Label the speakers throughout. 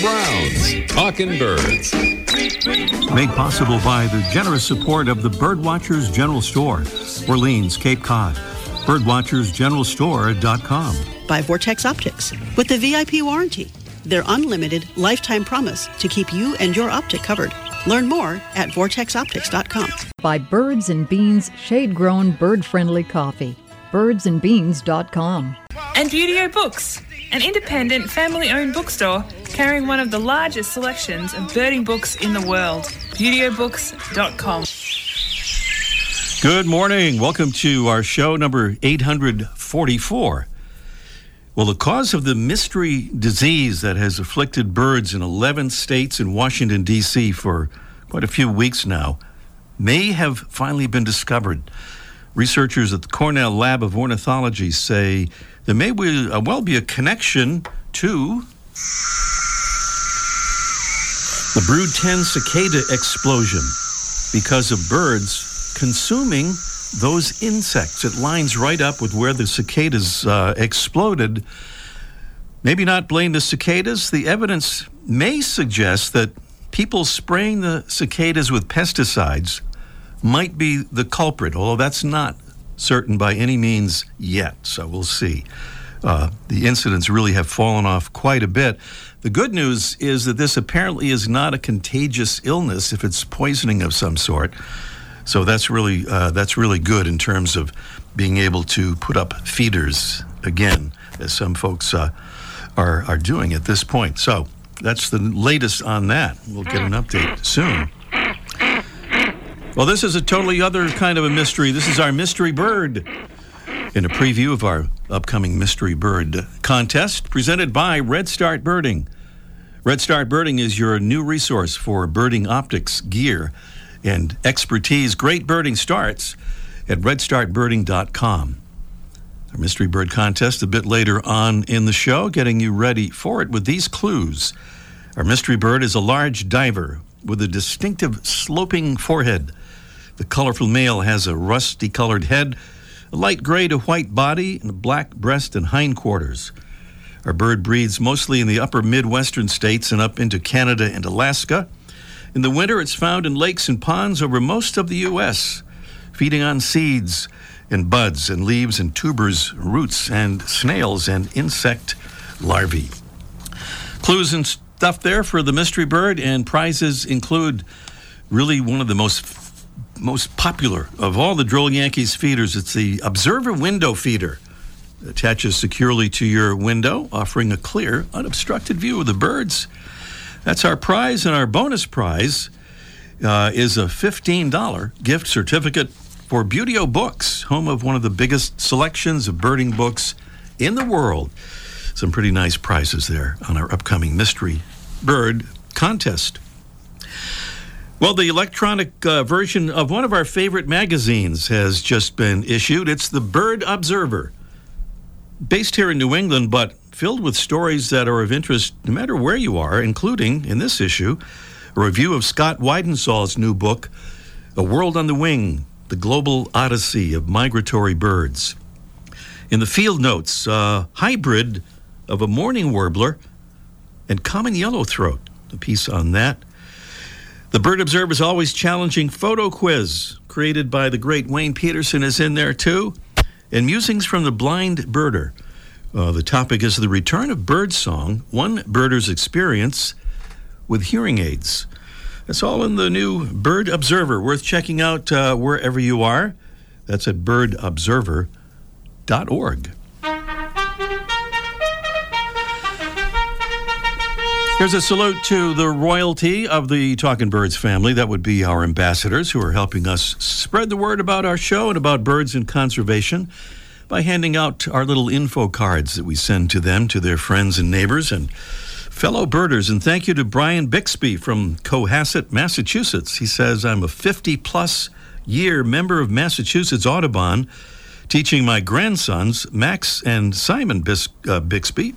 Speaker 1: Brown's Talking Birds.
Speaker 2: Made possible by the generous support of the Birdwatchers General Store, Orleans, Cape Cod. Birdwatchersgeneralstore.com.
Speaker 3: By Vortex Optics with the VIP warranty. Their unlimited lifetime promise to keep you and your optic covered. Learn more at vortexoptics.com.
Speaker 4: By Birds and Beans shade grown bird friendly coffee. Birdsandbeans.com.
Speaker 5: And Buteo Books, an independent family owned bookstore carrying one of the largest selections of birding books in the world. ButeoBooks.com.
Speaker 2: Good morning. Welcome to our show number 844. Well, the cause of the mystery disease that has afflicted birds in 11 states and Washington, D.C. for quite a few weeks now may have finally been discovered. Researchers at the Cornell Lab of Ornithology say there may uh, well be a connection to the Brood 10 cicada explosion because of birds consuming those insects. It lines right up with where the cicadas uh, exploded. Maybe not blame the cicadas. The evidence may suggest that people spraying the cicadas with pesticides might be the culprit, although that's not certain by any means yet. So we'll see. Uh, the incidents really have fallen off quite a bit. The good news is that this apparently is not a contagious illness if it's poisoning of some sort. So that's really uh, that's really good in terms of being able to put up feeders again, as some folks uh, are are doing at this point. So that's the latest on that. We'll get an update soon. Well, this is a totally other kind of a mystery. This is our mystery bird. In a preview of our upcoming mystery bird contest presented by Redstart Birding. Redstart Birding is your new resource for birding optics gear and expertise. Great birding starts at redstartbirding.com. Our mystery bird contest a bit later on in the show, getting you ready for it with these clues. Our mystery bird is a large diver with a distinctive sloping forehead. The colorful male has a rusty colored head, a light gray to white body, and a black breast and hindquarters. Our bird breeds mostly in the upper Midwestern states and up into Canada and Alaska. In the winter, it's found in lakes and ponds over most of the U.S., feeding on seeds and buds and leaves and tubers, roots and snails and insect larvae. Clues and stuff there for the mystery bird, and prizes include really one of the most most popular of all the Droll Yankees feeders. It's the Observer Window Feeder. It attaches securely to your window, offering a clear, unobstructed view of the birds that's our prize, and our bonus prize uh, is a $15 gift certificate for Buteo Books, home of one of the biggest selections of birding books in the world. Some pretty nice prizes there on our upcoming Mystery Bird contest. Well, the electronic uh, version of one of our favorite magazines has just been issued. It's the Bird Observer. Based here in New England, but filled with stories that are of interest no matter where you are, including, in this issue, a review of Scott Weidensaul's new book, A World on the Wing The Global Odyssey of Migratory Birds. In the field notes, a hybrid of a mourning warbler and common yellowthroat, a piece on that. The Bird Observer's always challenging photo quiz, created by the great Wayne Peterson, is in there too. And musings from the blind birder uh, the topic is the return of birdsong, one birder's experience with hearing aids. That's all in the new Bird Observer, worth checking out uh, wherever you are. That's at birdobserver.org. Here's a salute to the royalty of the Talking Birds family. That would be our ambassadors who are helping us spread the word about our show and about birds and conservation by handing out our little info cards that we send to them, to their friends and neighbors and fellow birders. And thank you to Brian Bixby from Cohasset, Massachusetts. He says, I'm a 50 plus year member of Massachusetts Audubon, teaching my grandsons, Max and Simon uh, Bixby,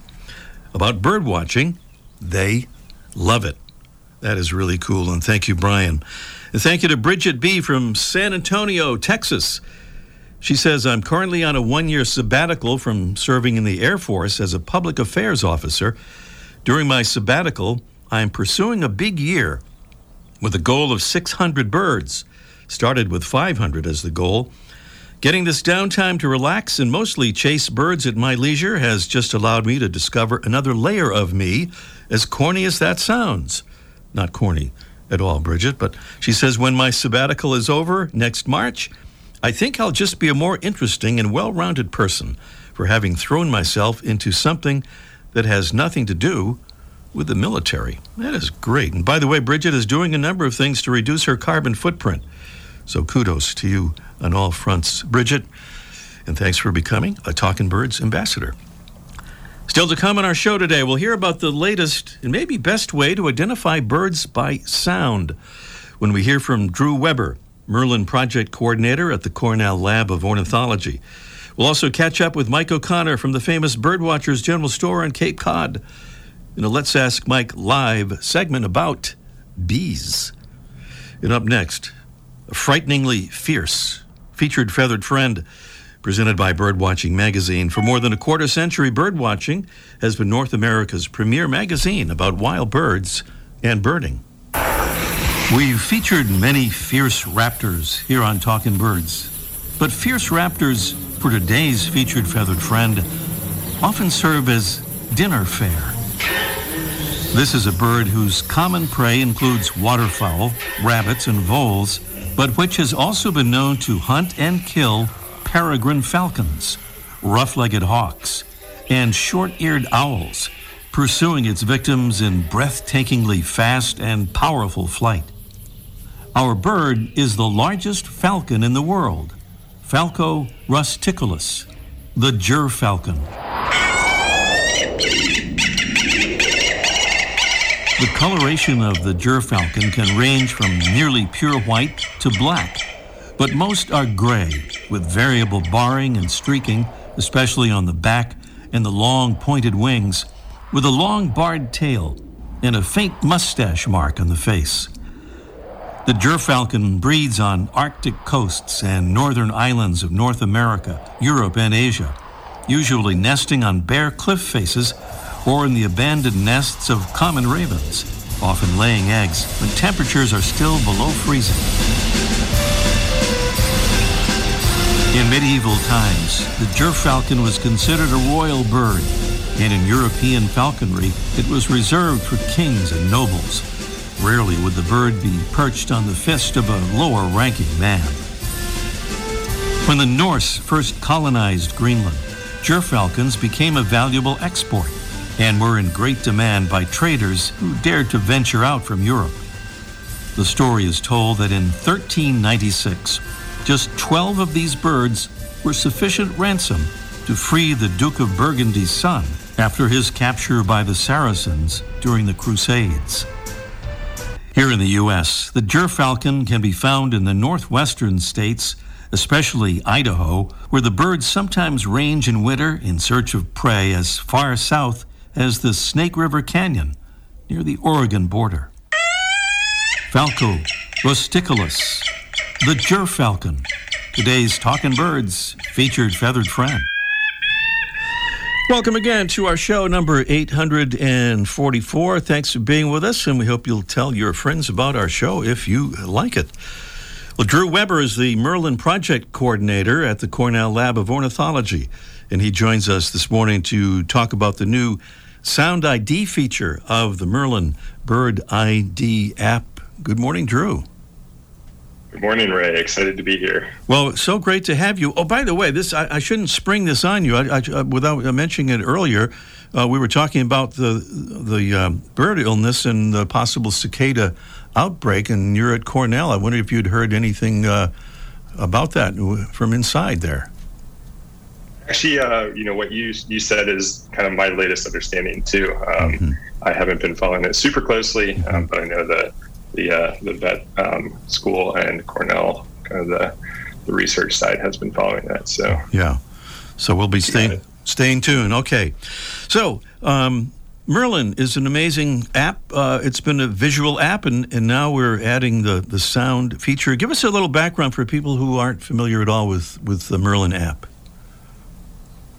Speaker 2: about bird watching. They love it. That is really cool. And thank you, Brian. And thank you to Bridget B. from San Antonio, Texas. She says, I'm currently on a one year sabbatical from serving in the Air Force as a public affairs officer. During my sabbatical, I'm pursuing a big year with a goal of 600 birds. Started with 500 as the goal. Getting this downtime to relax and mostly chase birds at my leisure has just allowed me to discover another layer of me, as corny as that sounds. Not corny at all, Bridget, but she says when my sabbatical is over next March, I think I'll just be a more interesting and well rounded person for having thrown myself into something that has nothing to do with the military. That is great. And by the way, Bridget is doing a number of things to reduce her carbon footprint. So kudos to you on all fronts, Bridget. And thanks for becoming a Talking Birds ambassador. Still to come on our show today, we'll hear about the latest and maybe best way to identify birds by sound when we hear from Drew Weber, Merlin Project Coordinator at the Cornell Lab of Ornithology. We'll also catch up with Mike O'Connor from the famous Birdwatchers General Store on Cape Cod in a Let's Ask Mike live segment about bees. And up next, frighteningly fierce featured feathered friend presented by Birdwatching Magazine. For more than a quarter century, Birdwatching has been North America's premier magazine about wild birds and birding. We've featured many fierce raptors here on Talking Birds, but fierce raptors for today's featured feathered friend often serve as dinner fare. This is a bird whose common prey includes waterfowl, rabbits, and voles but which has also been known to hunt and kill peregrine falcons, rough legged hawks, and short eared owls, pursuing its victims in breathtakingly fast and powerful flight. Our bird is the largest falcon in the world, Falco rusticolus, the gyrfalcon. The coloration of the gyrfalcon can range from nearly pure white to black, but most are gray with variable barring and streaking, especially on the back and the long pointed wings, with a long barred tail and a faint mustache mark on the face. The gyrfalcon breeds on Arctic coasts and northern islands of North America, Europe, and Asia, usually nesting on bare cliff faces or in the abandoned nests of common ravens, often laying eggs when temperatures are still below freezing. In medieval times, the gyrfalcon was considered a royal bird, and in European falconry, it was reserved for kings and nobles. Rarely would the bird be perched on the fist of a lower ranking man. When the Norse first colonized Greenland, gyrfalcons became a valuable export and were in great demand by traders who dared to venture out from Europe. The story is told that in 1396, just 12 of these birds were sufficient ransom to free the Duke of Burgundy's son after his capture by the Saracens during the Crusades. Here in the U.S., the gyrfalcon can be found in the northwestern states, especially Idaho, where the birds sometimes range in winter in search of prey as far south as the Snake River Canyon near the Oregon border. Falco rusticolus, the gyrfalcon, today's Talking Birds featured feathered friend. Welcome again to our show number 844. Thanks for being with us, and we hope you'll tell your friends about our show if you like it. Well, Drew Weber is the Merlin Project Coordinator at the Cornell Lab of Ornithology, and he joins us this morning to talk about the new Sound ID feature of the Merlin Bird ID app. Good morning, Drew.
Speaker 6: Good morning, Ray. Excited to be here.
Speaker 2: Well, so great to have you. Oh, by the way, this I, I shouldn't spring this on you I, I, uh, without mentioning it earlier. Uh, we were talking about the the uh, bird illness and the possible cicada outbreak, and you're at Cornell. I wonder if you'd heard anything uh, about that from inside there.
Speaker 6: Actually, uh, you know what you you said is kind of my latest understanding too. Um, mm-hmm. I haven't been following it super closely, um, mm-hmm. but I know that the uh, the vet um, school and Cornell, kind of the the research side, has been following that. So
Speaker 2: yeah, so we'll be staying staying tuned. Okay, so. Um, Merlin is an amazing app. Uh, it's been a visual app, and, and now we're adding the, the sound feature. Give us a little background for people who aren't familiar at all with, with the Merlin app.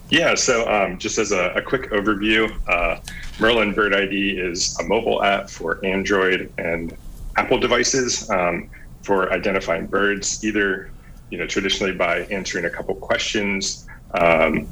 Speaker 6: Yeah, so um, just as a, a quick overview, uh, Merlin Bird ID is a mobile app for Android and Apple devices um, for identifying birds, either you know traditionally by answering a couple questions. Um,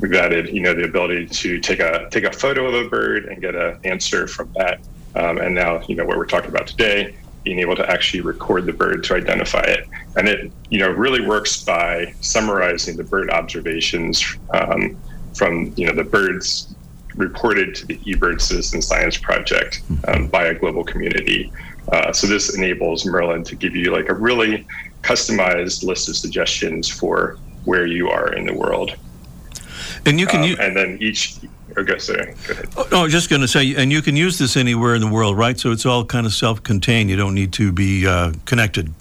Speaker 6: we've added you know the ability to take a take a photo of a bird and get an answer from that. Um, and now you know what we're talking about today being able to actually record the bird to identify it. And it, you know, really works by summarizing the bird observations um, from, you know, the birds reported to the eBird Citizen Science Project um, by a global community. Uh, so this enables Merlin to give you like a really customized list of suggestions for where you are in the world.
Speaker 2: And you can,
Speaker 6: um,
Speaker 2: u-
Speaker 6: and then each. Or go, sorry, go ahead.
Speaker 2: oh, no, I was just going to say, and you can use this anywhere in the world, right? So it's all kind of self-contained. You don't need to be uh, connected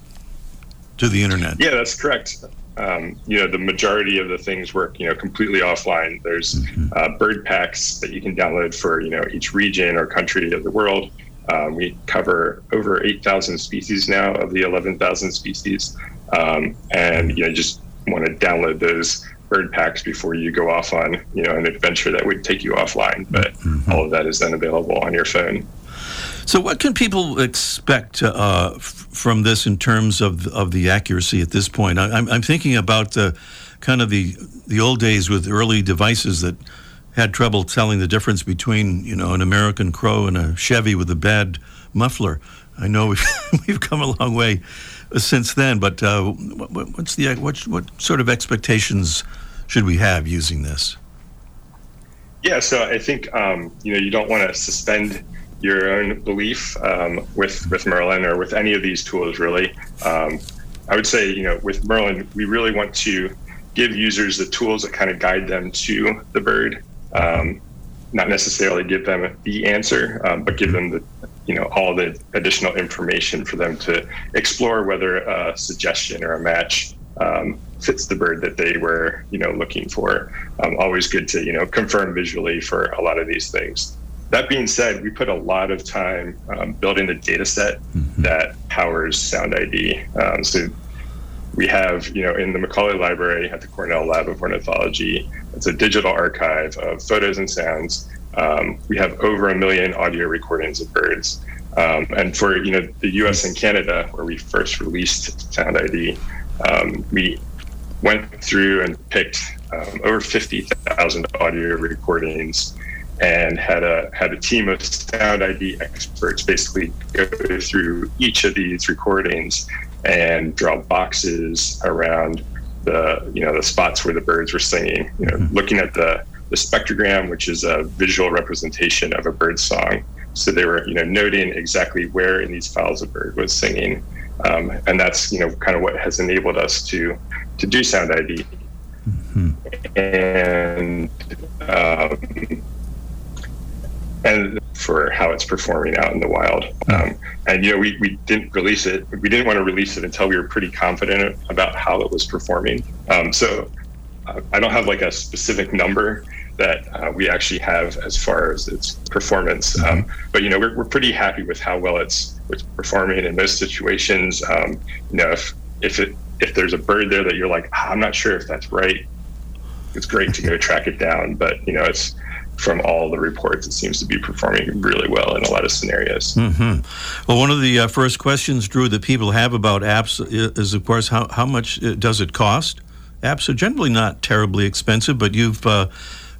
Speaker 2: to the internet.
Speaker 6: Yeah, that's correct. Um, you know, the majority of the things work, you know, completely offline. There's uh, bird packs that you can download for, you know, each region or country of the world. Um, we cover over 8,000 species now of the 11,000 species. Um, and, you know, just want to download those bird packs before you go off on, you know, an adventure that would take you offline. But all of that is then available on your phone.
Speaker 2: So, what can people expect uh, f- from this in terms of of the accuracy at this point? I, I'm, I'm thinking about uh, kind of the the old days with early devices that had trouble telling the difference between you know an American Crow and a Chevy with a bad muffler. I know we've, we've come a long way since then, but uh, what, what's the what what sort of expectations should we have using this?
Speaker 6: Yeah, so I think um, you know you don't want to suspend your own belief um, with with Merlin or with any of these tools. Really, um, I would say you know with Merlin we really want to give users the tools that kind of guide them to the bird, um, not necessarily give them the answer, um, but give them the you know all the additional information for them to explore whether a suggestion or a match um, fits the bird that they were you know looking for. Um, always good to you know confirm visually for a lot of these things. That being said, we put a lot of time um, building the data set that powers Sound ID. Um, so we have, you know, in the Macaulay Library at the Cornell Lab of Ornithology, it's a digital archive of photos and sounds. Um, we have over a million audio recordings of birds. Um, and for, you know, the US and Canada, where we first released Sound ID, um, we went through and picked um, over 50,000 audio recordings and had a had a team of sound ID experts basically go through each of these recordings and draw boxes around the you know the spots where the birds were singing. You know, looking at the the spectrogram, which is a visual representation of a bird song. So they were you know noting exactly where in these files a bird was singing, um, and that's you know kind of what has enabled us to to do sound ID. And um, and for how it's performing out in the wild. Um, and you know, we, we didn't release it. We didn't want to release it until we were pretty confident about how it was performing. Um, so uh, I don't have like a specific number that uh, we actually have as far as its performance. Um, but you know, we're, we're pretty happy with how well it's it's performing in most situations. Um, you know, if if it if there's a bird there that you're like, ah, I'm not sure if that's right, it's great to go track it down. But you know, it's from all the reports, it seems to be performing really well in a lot of scenarios.
Speaker 2: hmm Well, one of the uh, first questions, Drew, that people have about apps is, of course, how, how much uh, does it cost? Apps are generally not terribly expensive, but you've uh,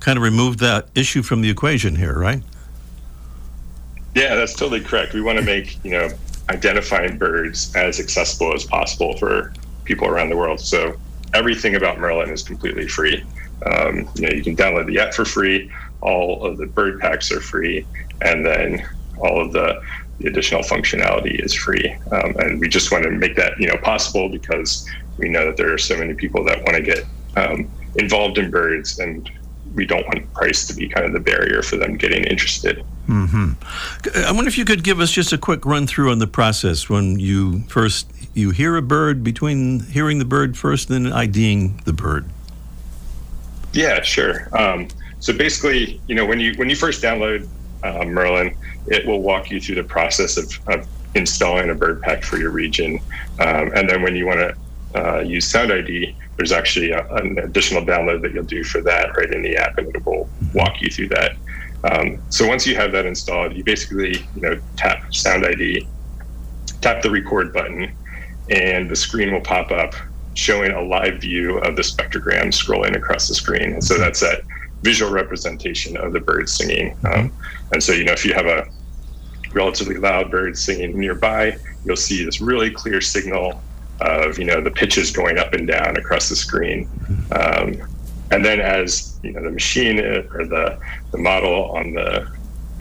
Speaker 2: kind of removed that issue from the equation here, right?
Speaker 6: Yeah, that's totally correct. We want to make you know identifying birds as accessible as possible for people around the world. So everything about Merlin is completely free. Um, you know, you can download the app for free. All of the bird packs are free, and then all of the, the additional functionality is free. Um, and we just want to make that you know possible because we know that there are so many people that want to get um, involved in birds, and we don't want price to be kind of the barrier for them getting interested.
Speaker 2: hmm I wonder if you could give us just a quick run through on the process when you first you hear a bird, between hearing the bird first and then IDing the bird.
Speaker 6: Yeah, sure. Um, so basically, you know, when you when you first download uh, Merlin, it will walk you through the process of, of installing a bird pack for your region, um, and then when you want to uh, use Sound ID, there's actually a, an additional download that you'll do for that right in the app, and it will walk you through that. Um, so once you have that installed, you basically you know tap Sound ID, tap the record button, and the screen will pop up showing a live view of the spectrogram scrolling across the screen. And so that's that visual representation of the birds singing. Um, and so you know if you have a relatively loud bird singing nearby, you'll see this really clear signal of you know the pitches going up and down across the screen. Um, and then as you know the machine or the the model on the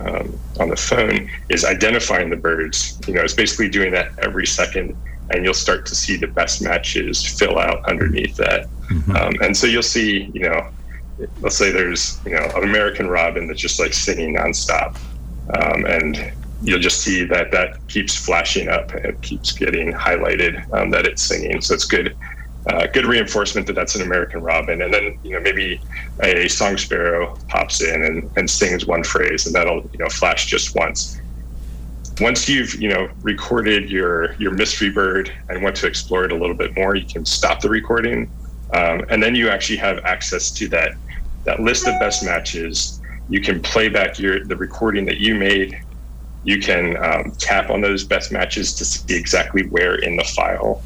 Speaker 6: um, on the phone is identifying the birds. You know, it's basically doing that every second, and you'll start to see the best matches fill out underneath that. Mm-hmm. Um, and so you'll see, you know, let's say there's you know an American robin that's just like singing nonstop, um, and you'll just see that that keeps flashing up and it keeps getting highlighted um, that it's singing. So it's good, uh, good reinforcement that that's an American robin. And then you know maybe a song sparrow pops in and, and sings one phrase, and that'll you know flash just once. Once you've you know recorded your your mystery bird and want to explore it a little bit more, you can stop the recording, um, and then you actually have access to that that list of best matches. You can play back your the recording that you made you can um, tap on those best matches to see exactly where in the file,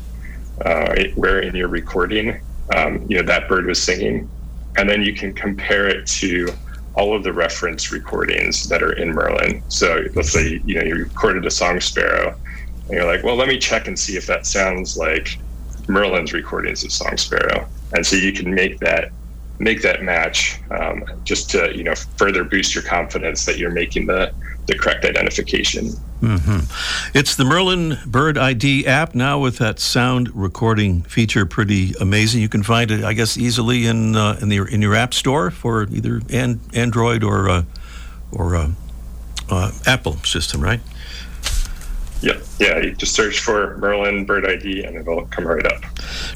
Speaker 6: uh, where in your recording, um, you know that bird was singing, and then you can compare it to all of the reference recordings that are in Merlin. So let's say you know you recorded a song sparrow, and you're like, well, let me check and see if that sounds like Merlin's recordings of song sparrow, and so you can make that make that match um, just to you know further boost your confidence that you're making the the correct identification.
Speaker 2: Mm-hmm. It's the Merlin Bird ID app now with that sound recording feature. Pretty amazing. You can find it, I guess, easily in uh, in the in your app store for either an, Android or uh, or uh, uh Apple system, right?
Speaker 6: Yep. Yeah, you just search for Merlin Bird ID and it'll come right up.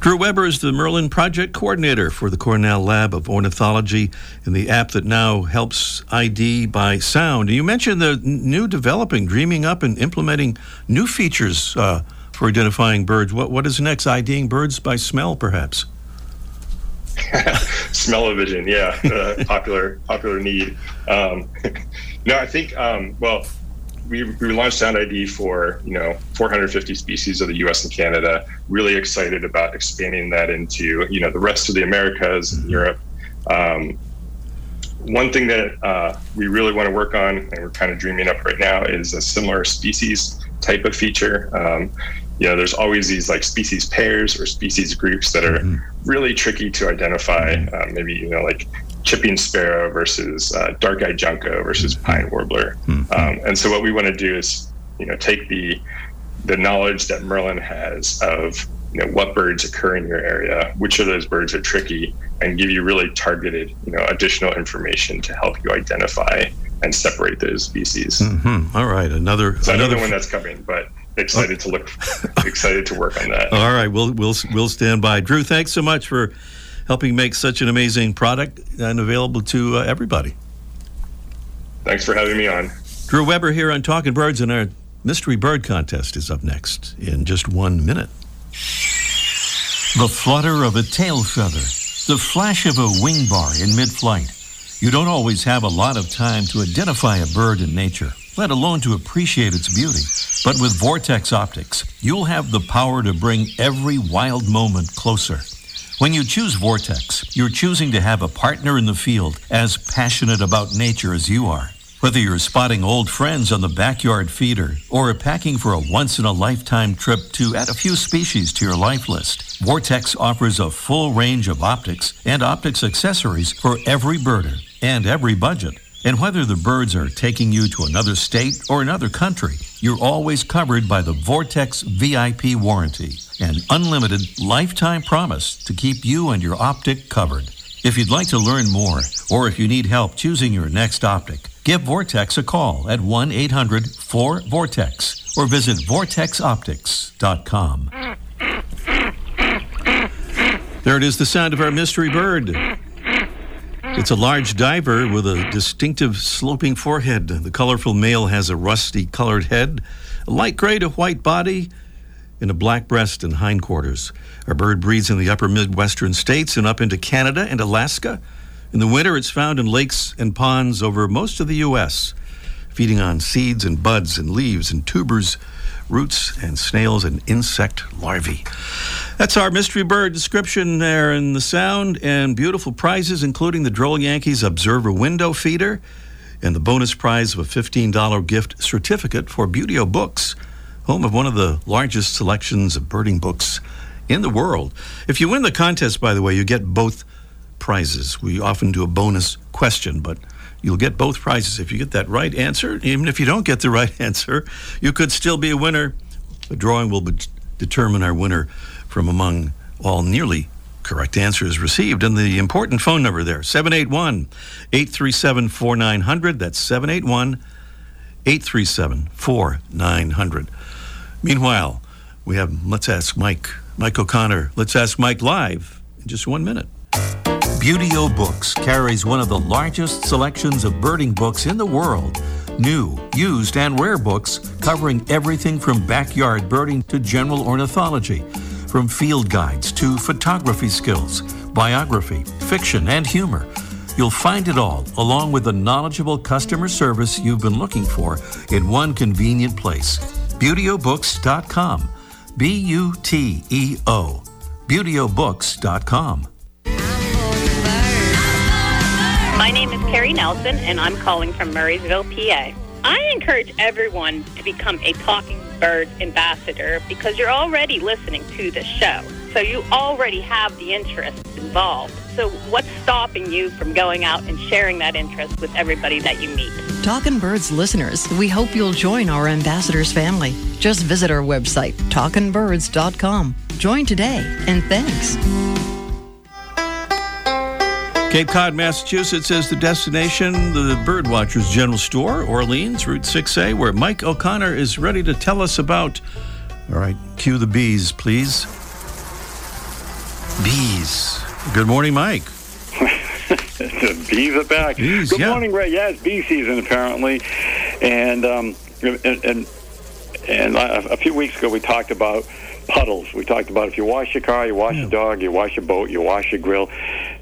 Speaker 2: Drew Weber is the Merlin project coordinator for the Cornell Lab of Ornithology and the app that now helps ID by sound. You mentioned the new developing, dreaming up, and implementing new features uh, for identifying birds. What, what is next? IDing birds by smell, perhaps?
Speaker 6: Smell-o-vision, yeah, uh, popular popular need. Um, no, I think um, well we, we launched Sound ID for you know 450 species of the U.S. and Canada. Really excited about expanding that into you know the rest of the Americas and Europe. Um, one thing that uh, we really want to work on, and we're kind of dreaming up right now, is a similar species type of feature. Um, you know, there's always these like species pairs or species groups that are mm-hmm. really tricky to identify. Uh, maybe you know, like chipping sparrow versus uh, dark-eyed junco versus hmm. pine warbler. Mm-hmm. Um, and so what we want to do is, you know, take the the knowledge that Merlin has of you know what birds occur in your area, which of those birds are tricky, and give you really targeted, you know, additional information to help you identify and separate those species.
Speaker 2: Mm-hmm. All right, another
Speaker 6: so
Speaker 2: another
Speaker 6: one that's coming, but excited to look excited to work on that.
Speaker 2: All right, we'll we'll we'll stand by. Drew, thanks so much for helping make such an amazing product and available to uh, everybody.
Speaker 6: Thanks for having me on.
Speaker 2: Drew Weber here on Talking Birds, and our mystery bird contest is up next in just one minute. The flutter of a tail feather, the flash of a wing bar in mid flight. You don't always have a lot of time to identify a bird in nature, let alone to appreciate its beauty. But with Vortex Optics, you'll have the power to bring every wild moment closer. When you choose Vortex, you're choosing to have a partner in the field as passionate about nature as you are. Whether you're spotting old friends on the backyard feeder or packing for a once in a lifetime trip to add a few species to your life list, Vortex offers a full range of optics and optics accessories for every birder and every budget. And whether the birds are taking you to another state or another country, you're always covered by the Vortex VIP warranty, an unlimited lifetime promise to keep you and your optic covered. If you'd like to learn more, or if you need help choosing your next optic, give Vortex a call at 1 800 4 Vortex or visit vortexoptics.com. There it is, the sound of our mystery bird. It's a large diver with a distinctive sloping forehead. The colorful male has a rusty colored head, a light gray to white body, and a black breast and hindquarters. Our bird breeds in the upper Midwestern states and up into Canada and Alaska. In the winter, it's found in lakes and ponds over most of the U.S., feeding on seeds and buds and leaves and tubers, roots and snails and insect larvae. That's our mystery bird description there in the sound and beautiful prizes, including the Droll Yankees Observer Window Feeder and the bonus prize of a $15 gift certificate for Buteo Books, home of one of the largest selections of birding books in the world. If you win the contest, by the way, you get both prizes. We often do a bonus question, but you'll get both prizes if you get that right answer. Even if you don't get the right answer, you could still be a winner. The drawing will be- determine our winner from among all nearly correct answers received. And the important phone number there 781 837 4900. That's 781 837 4900. Meanwhile, we have Let's Ask Mike, Mike O'Connor. Let's Ask Mike live in just one minute. Buteo Books carries one of the largest selections of birding books in the world. New, used, and rare books covering everything from backyard birding to general ornithology, from field guides to photography skills, biography, fiction, and humor. You'll find it all, along with the knowledgeable customer service you've been looking for, in one convenient place. ButeoBooks.com. B U T E O. ButeoBooks.com.
Speaker 7: My name is Carrie Nelson, and I'm calling from Murrysville, PA. I encourage everyone to become a Talking Bird ambassador because you're already listening to the show. So you already have the interest involved. So what's stopping you from going out and sharing that interest with everybody that you meet?
Speaker 4: Talkin' Birds listeners, we hope you'll join our ambassadors family. Just visit our website, talkinbirds.com. Join today, and thanks.
Speaker 2: Cape Cod, Massachusetts is the destination, the Birdwatchers General Store, Orleans, Route 6A, where Mike O'Connor is ready to tell us about. All right, cue the bees, please. Bees. Good morning, Mike.
Speaker 8: the bees are back.
Speaker 2: Bees,
Speaker 8: Good
Speaker 2: yeah.
Speaker 8: morning, Ray. Yeah, it's bee season apparently, and um, and and, and a a few weeks ago we talked about puddles. We talked about if you wash your car, you wash your dog, you wash your boat, you wash your grill,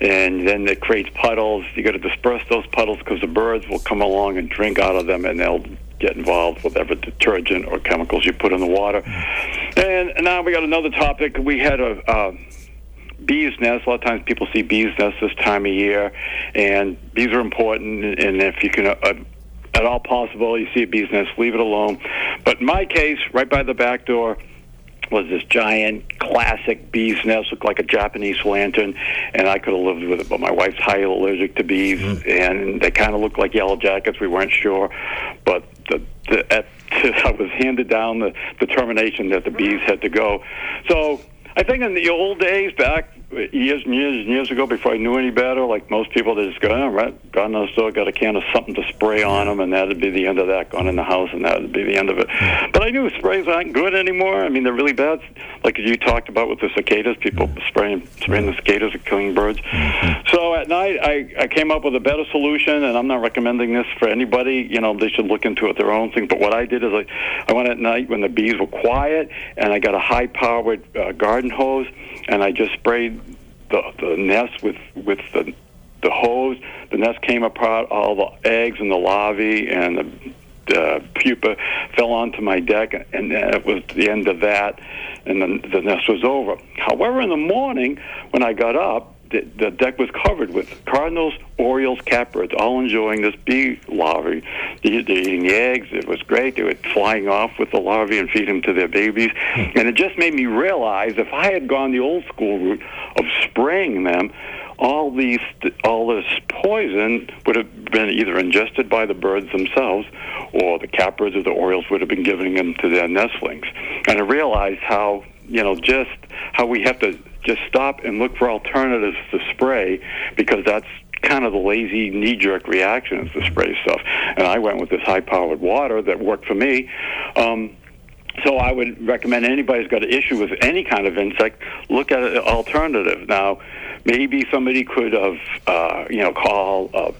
Speaker 8: and then it creates puddles. You got to disperse those puddles because the birds will come along and drink out of them, and they'll get involved with whatever detergent or chemicals you put in the water. And now we got another topic. We had a. Uh, bees nest. A lot of times people see bees nests this time of year, and bees are important. And if you can, uh, at all possible, you see a bees nest, leave it alone. But in my case, right by the back door was this giant classic bees nest, looked like a Japanese lantern, and I could have lived with it. But my wife's highly allergic to bees, mm-hmm. and they kind of looked like yellow jackets. We weren't sure, but the, the at, I was handed down the determination that the bees had to go. So I think in the old days, back years and years and years ago, before I knew any better, like most people, they just go, oh, right, gone to the store, got a can of something to spray on them, and that'd be the end of that. Gone in the house, and that'd be the end of it. But I knew sprays aren't good anymore. I mean, they're really bad. Like you talked about with the cicadas, people spraying spraying the cicadas are killing birds. Mm-hmm. So at night, I I came up with a better solution, and I'm not recommending this for anybody. You know, they should look into it their own thing. But what I did is I I went at night when the bees were quiet, and I got a high-powered uh, garden hose, and I just sprayed the the nest with with the the hose. The nest came apart. All the eggs and the larvae and the the pupa fell onto my deck, and that was the end of that. And then the nest was over. However, in the morning when I got up, the, the deck was covered with cardinals, orioles, catbirds, all enjoying this bee larvae. They, they're eating the eggs. It was great. They were flying off with the larvae and feeding them to their babies. Hmm. And it just made me realize if I had gone the old school route of spraying them, all these all this poison would have been either ingested by the birds themselves or the catbirds or the orioles would have been giving them to their nestlings. And I realized how, you know, just how we have to just stop and look for alternatives to spray because that's kind of the lazy knee-jerk reaction is to spray stuff. And I went with this high-powered water that worked for me. Um, so I would recommend anybody who's got an issue with any kind of insect, look at an alternative. Now, maybe somebody could have, uh, you know, call, uh,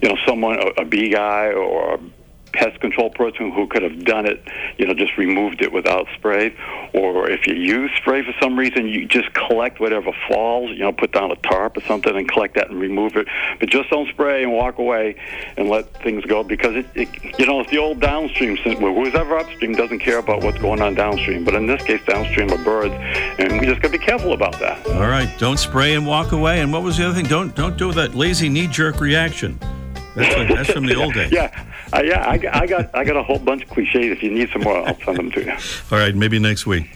Speaker 8: you know, someone, a, a bee guy or pest control person who could have done it, you know, just removed it without spray. Or if you use spray for some reason, you just collect whatever falls, you know, put down a tarp or something and collect that and remove it. But just don't spray and walk away and let things go because it, it you know, it's the old downstream. Who's ever upstream doesn't care about what's going on downstream. But in this case, downstream are birds, and we just got to be careful about that.
Speaker 2: All right, don't spray and walk away. And what was the other thing? Don't don't do that lazy knee jerk reaction. That's, like, that's from the old days.
Speaker 8: yeah, uh, yeah. I, I got I got a whole bunch of cliches. If you need some more, I'll send them to you.
Speaker 2: All right, maybe next week.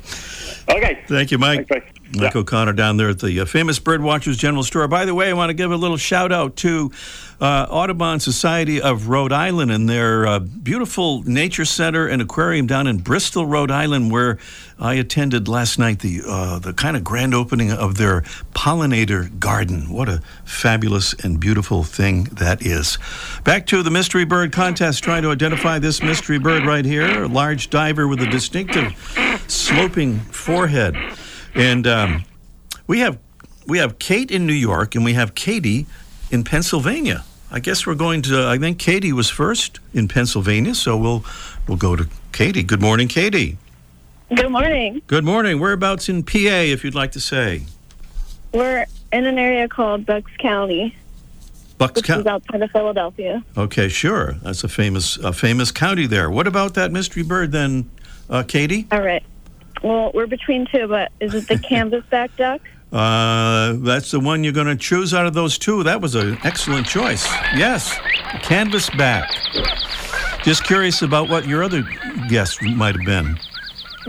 Speaker 8: Okay.
Speaker 2: Thank you, Mike.
Speaker 8: Thanks,
Speaker 2: Mike
Speaker 8: yeah.
Speaker 2: O'Connor down there at the uh, famous Birdwatchers General Store. By the way, I want to give a little shout out to uh, Audubon Society of Rhode Island and their uh, beautiful nature center and aquarium down in Bristol, Rhode Island, where I attended last night the uh, the kind of grand opening of their pollinator garden. What a fabulous and beautiful thing that is. Back to the mystery bird contest, trying to identify this mystery bird right here, a large diver with a distinctive sloping forehead. And um, we have we have Kate in New York and we have Katie in Pennsylvania. I guess we're going to. I think Katie was first in Pennsylvania, so we'll we'll go to Katie. Good morning, Katie.
Speaker 9: Good morning.
Speaker 2: Good morning. Whereabouts in PA, if you'd like to say?
Speaker 9: We're in an area called Bucks County,
Speaker 2: Bucks County.
Speaker 9: outside of Philadelphia.
Speaker 2: Okay, sure. That's a famous a famous county there. What about that mystery bird then, uh, Katie?
Speaker 9: All right. Well, we're between two, but is it the canvasback duck?
Speaker 2: Uh, that's the one you're going to choose out of those two. That was an excellent choice. Yes, canvas back. Just curious about what your other guess might have been.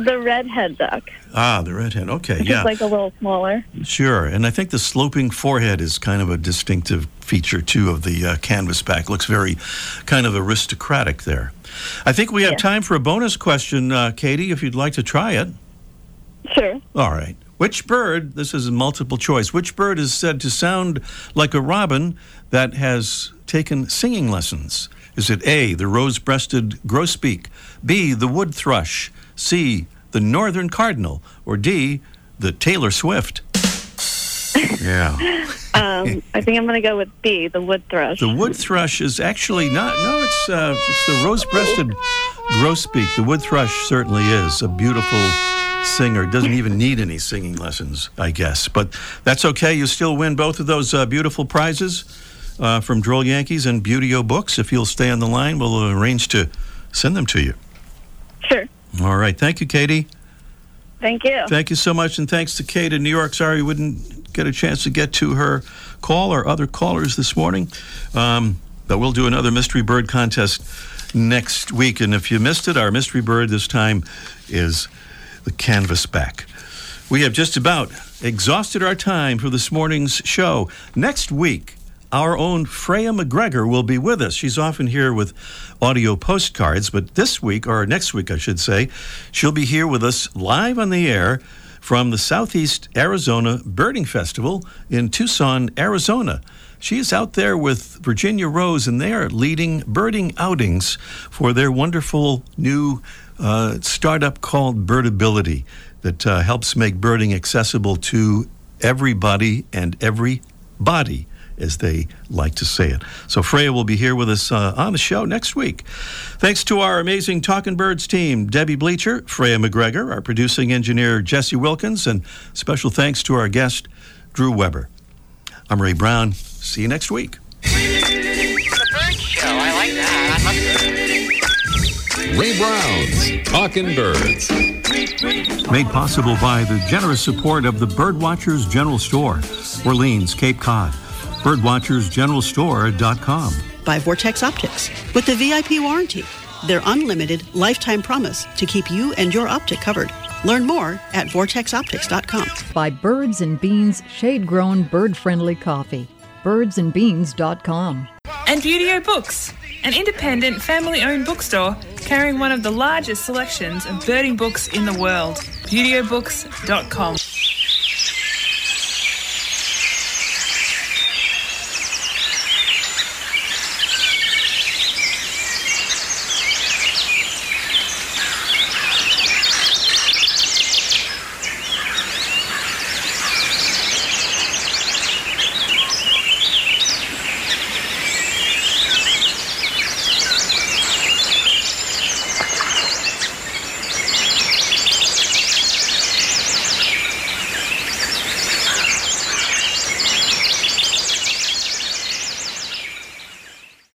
Speaker 9: The redhead duck.
Speaker 2: Ah, the redhead. Okay,
Speaker 9: It's
Speaker 2: yeah,
Speaker 9: like a little smaller.
Speaker 2: sure. And I think the sloping forehead is kind of a distinctive feature too of the uh, canvas back. Looks very kind of aristocratic there. I think we have
Speaker 9: Yeah.
Speaker 2: time for a bonus question, uh, Katie, if you'd like to try it.
Speaker 9: Sure.
Speaker 2: All right. Which bird, this is a multiple choice, which bird is said to sound like a robin that has taken singing lessons? Is it A, the rose breasted grosbeak, B, the wood thrush, C, the northern cardinal, or D, the Taylor Swift? yeah.
Speaker 9: Um, I think I'm going to go with B, the wood thrush.
Speaker 2: The wood thrush is actually not, no, it's, uh, it's the rose breasted grosbeak. The wood thrush certainly is a beautiful singer. Doesn't even need any singing lessons, I guess. But that's okay. You still win both of those uh, beautiful prizes uh, from Droll Yankees and Buteo Books. If you'll stay on the line, we'll arrange to send them to you.
Speaker 9: Sure.
Speaker 2: All right. Thank you, Katie.
Speaker 9: Thank you.
Speaker 2: Thank you so much, and thanks to Kate in New York. Sorry we wouldn't get a chance to get to her call or other callers this morning. Um, but we'll do another mystery bird contest next week. And if you missed it, our mystery bird this time is the canvas back. We have just about exhausted our time for this morning's show. Next week, our own Freya McGregor will be with us. She's often here with audio postcards, but this week, or next week, I should say, she'll be here with us live on the air from the Southeast Arizona Birding Festival in Tucson, Arizona. She is out there with Virginia Rose, and they are leading birding outings for their wonderful new startup called Birdability that uh, helps make birding accessible to everybody and every body as they like to say it. So Freya will be here with us uh, on the show next week. Thanks to our amazing Talking Birds team, Debbie Bleacher, Freya McGregor, our producing engineer, Jesse Wilkins, and special thanks to our guest, Drew Weber. I'm Ray Brown. See you next week.
Speaker 10: The bird show. I like that. I
Speaker 1: Ray Brown's Talking Birds.
Speaker 2: Made possible by the generous support of the Birdwatchers General Store, Orleans, Cape Cod. Birdwatchersgeneralstore.com.
Speaker 3: by Vortex Optics with the VIP warranty, their unlimited lifetime promise to keep you and your optic covered. Learn more at vortexoptics.com.
Speaker 4: By Birds and Beans shade grown bird friendly coffee. Birdsandbeans.com.
Speaker 5: And Buteo Books, an independent family owned bookstore carrying one of the largest selections of birding books in the world. ButeoBooks.com.